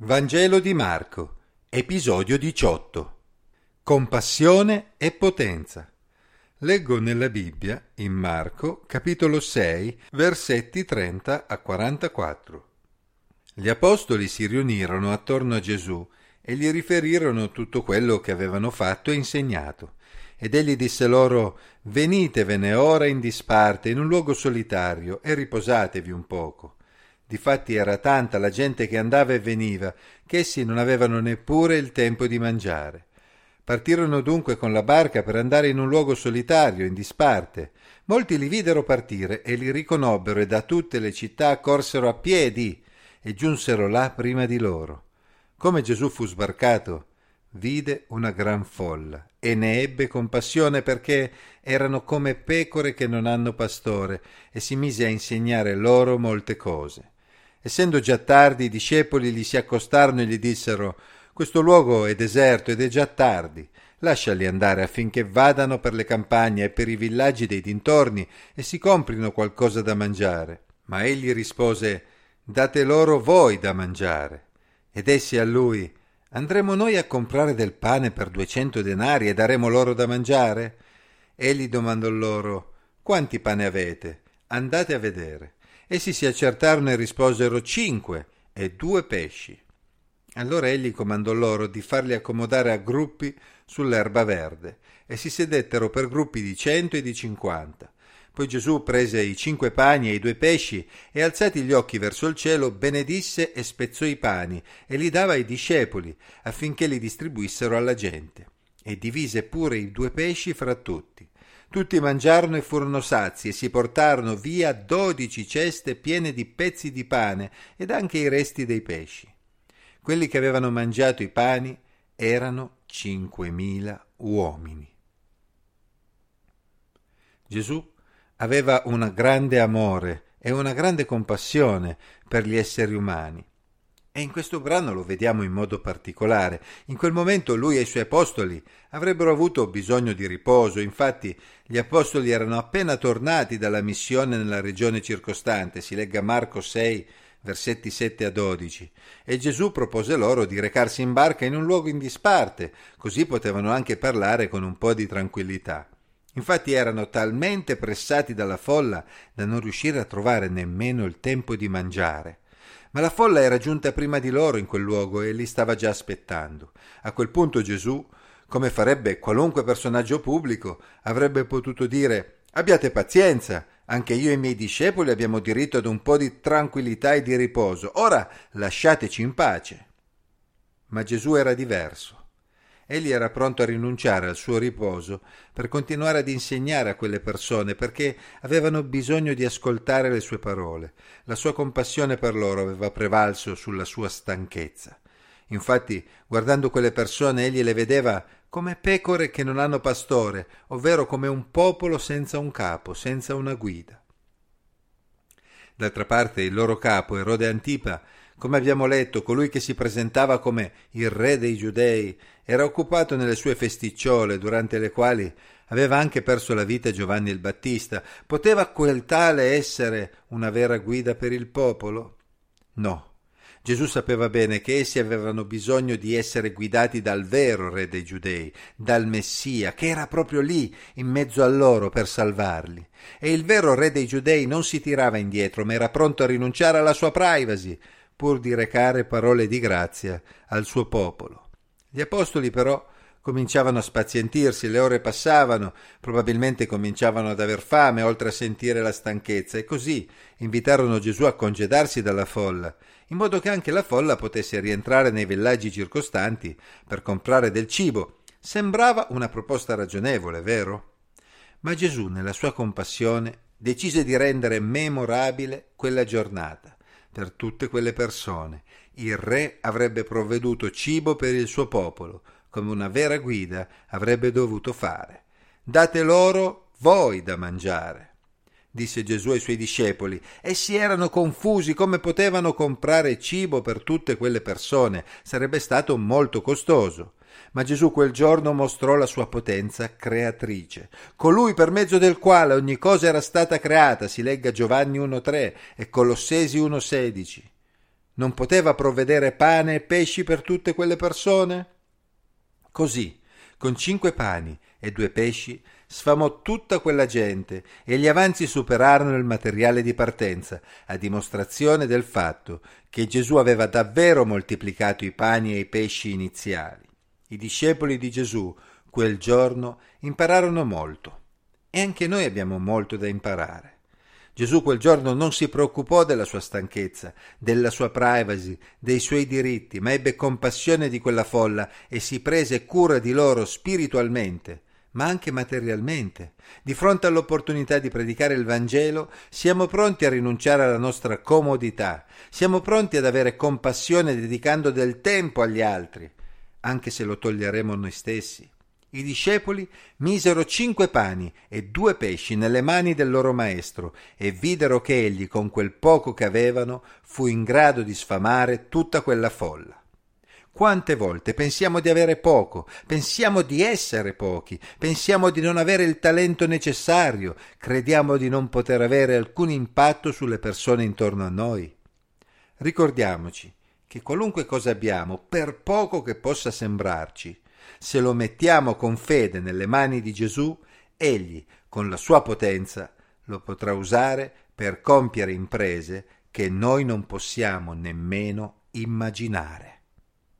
Vangelo di Marco, episodio 18. Compassione e potenza. Leggo nella Bibbia, in Marco, capitolo 6, versetti 30 a 44. Gli apostoli si riunirono attorno a Gesù e gli riferirono tutto quello che avevano fatto e insegnato. Ed egli disse loro, Venitevene ora in disparte, in un luogo solitario, e riposatevi un poco Difatti era tanta la gente che andava e veniva, che essi non avevano neppure il tempo di mangiare. Partirono dunque con la barca per andare in un luogo solitario, in disparte. Molti li videro partire e li riconobbero e da tutte le città corsero a piedi e giunsero là prima di loro. Come Gesù fu sbarcato, vide una gran folla e ne ebbe compassione perché erano come pecore che non hanno pastore e si mise a insegnare loro molte cose. Essendo già tardi, i discepoli gli si accostarono e gli dissero Questo luogo è deserto ed è già tardi. Lasciali andare affinché vadano per le campagne e per i villaggi dei dintorni e si comprino qualcosa da mangiare. Ma egli rispose Date loro voi da mangiare. Ed essi a lui Andremo noi a comprare del pane per duecento denari e daremo loro da mangiare? Egli domandò loro Quanti pane avete? Andate a vedere. Essi si accertarono e risposero cinque e due pesci. Allora egli comandò loro di farli accomodare a gruppi sull'erba verde, e si sedettero per gruppi di cento e di cinquanta. Poi Gesù prese i cinque pani e i due pesci e alzati gli occhi verso il cielo benedisse e spezzò i pani e li dava ai discepoli affinché li distribuissero alla gente. E divise pure i due pesci fra tutti. Tutti mangiarono e furono sazi e si portarono via dodici ceste piene di pezzi di pane ed anche i resti dei pesci. Quelli che avevano mangiato i pani erano cinquemila uomini. Gesù aveva un grande amore e una grande compassione per gli esseri umani e in questo brano lo vediamo in modo particolare. In quel momento lui e i suoi apostoli avrebbero avuto bisogno di riposo, infatti gli apostoli erano appena tornati dalla missione nella regione circostante, si legga Marco 6, versetti 7 a 12, e Gesù propose loro di recarsi in barca in un luogo in disparte, così potevano anche parlare con un po' di tranquillità. Infatti erano talmente pressati dalla folla da non riuscire a trovare nemmeno il tempo di mangiare. Ma la folla era giunta prima di loro in quel luogo e li stava già aspettando. A quel punto Gesù, come farebbe qualunque personaggio pubblico, avrebbe potuto dire Abbiate pazienza, anche io e i miei discepoli abbiamo diritto ad un po' di tranquillità e di riposo. Ora lasciateci in pace. Ma Gesù era diverso. Egli era pronto a rinunciare al suo riposo per continuare ad insegnare a quelle persone perché avevano bisogno di ascoltare le sue parole. La sua compassione per loro aveva prevalso sulla sua stanchezza. Infatti, guardando quelle persone, egli le vedeva come pecore che non hanno pastore, ovvero come un popolo senza un capo, senza una guida. D'altra parte, il loro capo, Erode Antipa, come abbiamo letto, colui che si presentava come il re dei giudei era occupato nelle sue festicciole, durante le quali aveva anche perso la vita Giovanni il Battista. Poteva quel tale essere una vera guida per il popolo? No. Gesù sapeva bene che essi avevano bisogno di essere guidati dal vero re dei giudei, dal Messia, che era proprio lì, in mezzo a loro, per salvarli. E il vero re dei giudei non si tirava indietro, ma era pronto a rinunciare alla sua privacy, pur di recare parole di grazia al suo popolo. Gli apostoli però cominciavano a spazientirsi, le ore passavano, probabilmente cominciavano ad aver fame, oltre a sentire la stanchezza, e così invitarono Gesù a congedarsi dalla folla, in modo che anche la folla potesse rientrare nei villaggi circostanti per comprare del cibo. Sembrava una proposta ragionevole, vero? Ma Gesù, nella sua compassione, decise di rendere memorabile quella giornata per tutte quelle persone. Il re avrebbe provveduto cibo per il suo popolo, come una vera guida avrebbe dovuto fare. Date loro voi da mangiare disse Gesù ai suoi discepoli. Essi erano confusi come potevano comprare cibo per tutte quelle persone. Sarebbe stato molto costoso. Ma Gesù quel giorno mostrò la sua potenza creatrice, colui per mezzo del quale ogni cosa era stata creata, si legga Giovanni 1.3 e Colossesi 1.16. non poteva provvedere pane e pesci per tutte quelle persone? Così, con cinque pani e due pesci, sfamò tutta quella gente e gli avanzi superarono il materiale di partenza, a dimostrazione del fatto che Gesù aveva davvero moltiplicato i pani e i pesci iniziali. I discepoli di Gesù quel giorno impararono molto e anche noi abbiamo molto da imparare. Gesù quel giorno non si preoccupò della sua stanchezza, della sua privacy, dei suoi diritti, ma ebbe compassione di quella folla e si prese cura di loro spiritualmente, ma anche materialmente. Di fronte all'opportunità di predicare il Vangelo, siamo pronti a rinunciare alla nostra comodità, siamo pronti ad avere compassione dedicando del tempo agli altri, anche se lo toglieremo noi stessi. I discepoli misero cinque pani e due pesci nelle mani del loro maestro e videro che egli, con quel poco che avevano, fu in grado di sfamare tutta quella folla. Quante volte pensiamo di avere poco, pensiamo di essere pochi, pensiamo di non avere il talento necessario, crediamo di non poter avere alcun impatto sulle persone intorno a noi. Ricordiamoci che qualunque cosa abbiamo, per poco che possa sembrarci, se lo mettiamo con fede nelle mani di Gesù, egli, con la sua potenza, lo potrà usare per compiere imprese che noi non possiamo nemmeno immaginare.